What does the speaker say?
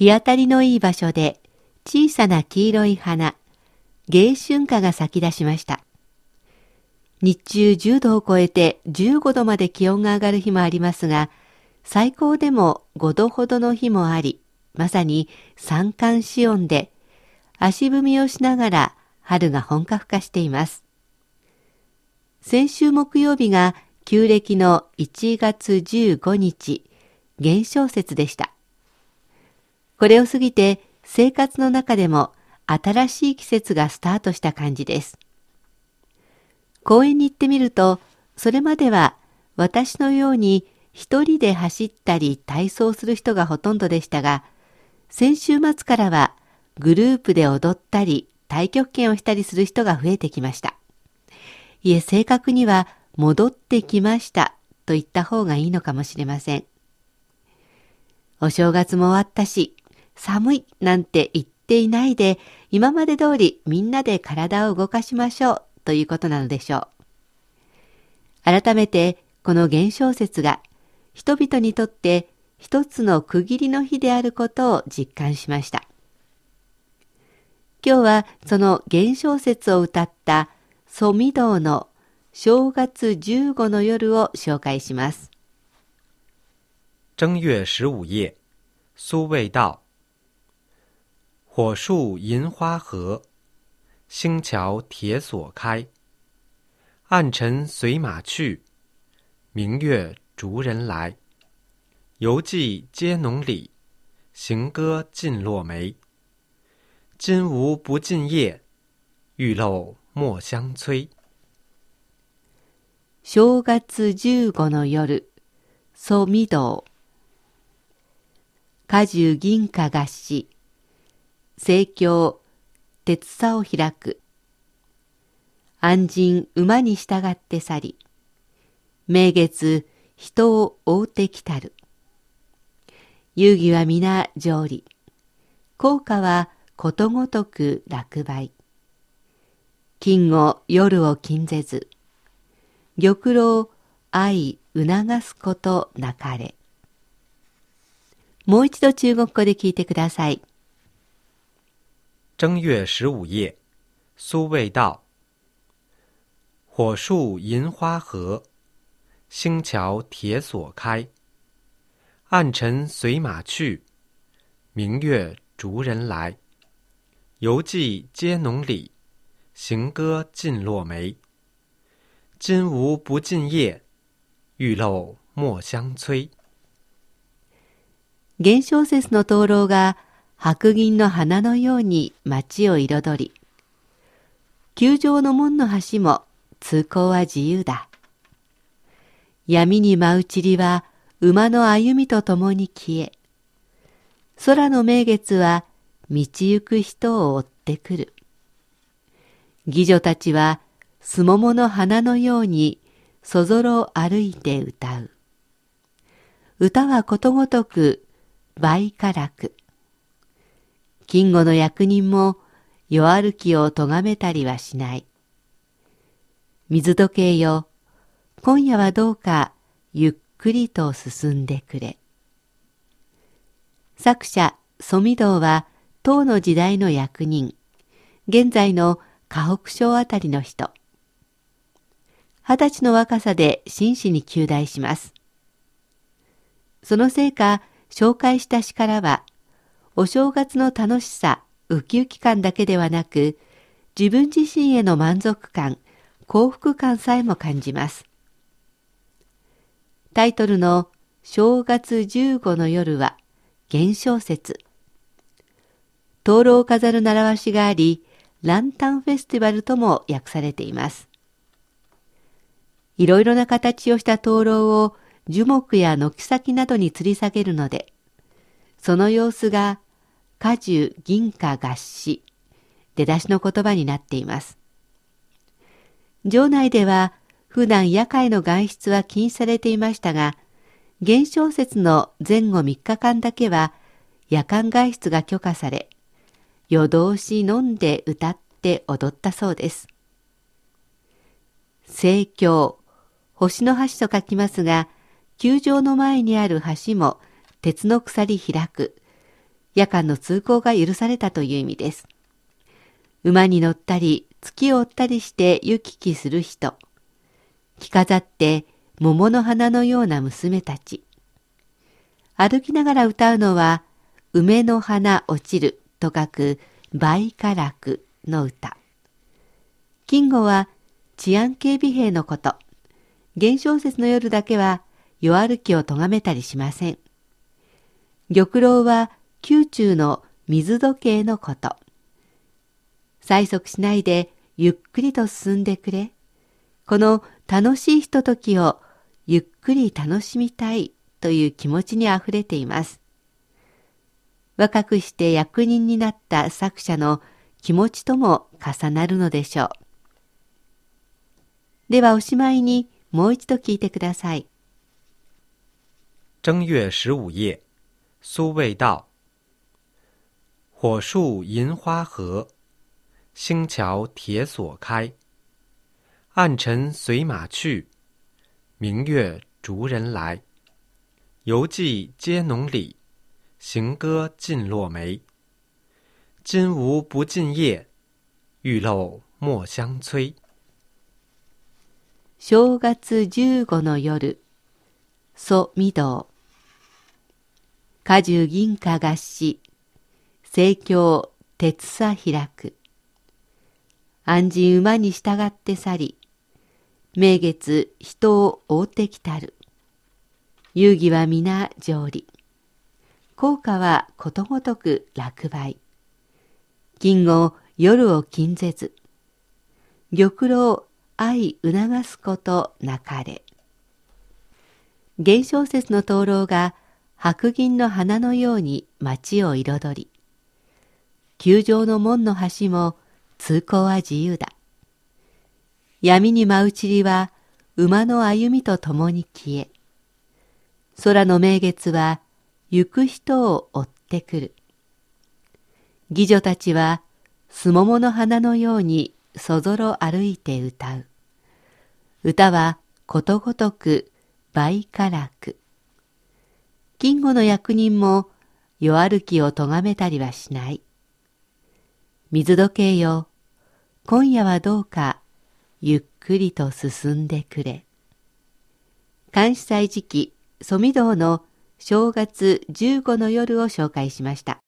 日当たりのいい場所で小さな黄色い花、芸春花が咲き出しました。日中10度を超えて15度まで気温が上がる日もありますが、最高でも5度ほどの日もあり、まさに三寒四温で、足踏みをしながら春が本格化しています。先週木曜日が旧暦の1月15日、元宵節でした。これを過ぎて生活の中でも新しい季節がスタートした感じです。公園に行ってみると、それまでは私のように一人で走ったり体操する人がほとんどでしたが、先週末からはグループで踊ったり太極拳をしたりする人が増えてきました。いえ、正確には戻ってきましたと言った方がいいのかもしれません。お正月も終わったし、寒いなんて言っていないで、今まで通りみんなで体を動かしましょうということなのでしょう。改めてこの現象説が人々にとって一つの区切りの日であることを実感しました。今日はその現象説を歌った蘇味道の正月15の夜を紹介します。正月十五夜、苏味道。火树银花合，星桥铁锁开。暗尘随马去，明月逐人来。游记皆浓里，行歌尽落梅。金吾不尽夜，玉漏莫相催。正月十五の夜、蘇味道。果樹銀貨合し。盛況、鉄差を開く。安心馬に従って去り、名月人を追うてきたる。遊戯は皆上理。効果はことごとく落梅。金を夜を禁ぜず、玉露愛促すことなかれ。もう一度中国語で聞いてください。正月十五夜，苏味道。火树银花合，星桥铁锁开。暗尘随马去，明月逐人来。游记皆浓里，行歌尽落梅。金吾不尽夜，玉漏莫相催。元宵節の灯籠が白銀の花のように街を彩り、球場の門の端も通行は自由だ。闇に舞う塵は馬の歩みとともに消え、空の名月は道行く人を追ってくる。妓女たちはすももの花のようにそぞろを歩いて歌う。歌はことごとく倍から。金吾の役人も夜歩きを咎めたりはしない。水時計よ、今夜はどうかゆっくりと進んでくれ。作者、蘇味道は唐の時代の役人、現在の河北省あたりの人。二十歳の若さで紳士に求大します。そのせいか、紹介した詩からは、お正月の楽しさ、ウキウキ感だけではなく、自分自身への満足感、幸福感さえも感じます。タイトルの正月15の夜は、現象説。灯籠を飾る習わしがあり、ランタンフェスティバルとも訳されています。いろいろな形をした灯籠を樹木や軒先などに吊り下げるので、その様子が果樹銀貨合詞、出だしの言葉になっています。城内では普段夜間の外出は禁止されていましたが、現象節の前後3日間だけは夜間外出が許可され、夜通し飲んで歌って踊ったそうです。盛況、星の橋と書きますが、球場の前にある橋も鉄の鎖開く、夜間の通行が許されたという意味です。馬に乗ったり、月を追ったりして行き来する人、着飾って桃の花のような娘たち。歩きながら歌うのは、梅の花落ちると書く倍化楽の歌。金吾は治安警備兵のこと。現象節の夜だけは夜歩きを咎めたりしません。玉楼は宮中の水時計のこと。催促しないでゆっくりと進んでくれ。この楽しいひとときをゆっくり楽しみたいという気持ちにあふれています。若くして役人になった作者の気持ちとも重なるのでしょう。ではおしまいにもう一度聞いてください。正月十五夜，苏味道。火树银花合，星桥铁锁开。暗尘随马去，明月逐人来。游记皆浓里。行歌尽落梅，金无不尽夜，玉漏莫相催。正月十五の夜、蘇味道。果樹銀貨合し、盛況鉄さ開く。安心馬に従って去り、名月人を追ってきたる。遊戯は皆上理。効果はことごとく落梅。金を夜を禁ぜず。玉露愛促すことなかれ。現象説の灯籠が白銀の花のように街を彩り、球場の門の橋も通行は自由だ。闇に舞う塵は馬の歩みとともに消え、空の名月は行く人を追ってくる。妓女たちは、すももの花のようにそぞろ歩いて歌う。歌はことごとく倍からく。金吾の役人も夜歩きをとがめたりはしない。水時計よ、今夜はどうかゆっくりと進んでくれ。監視祭時期、ソミ道の正月15の夜を紹介しました。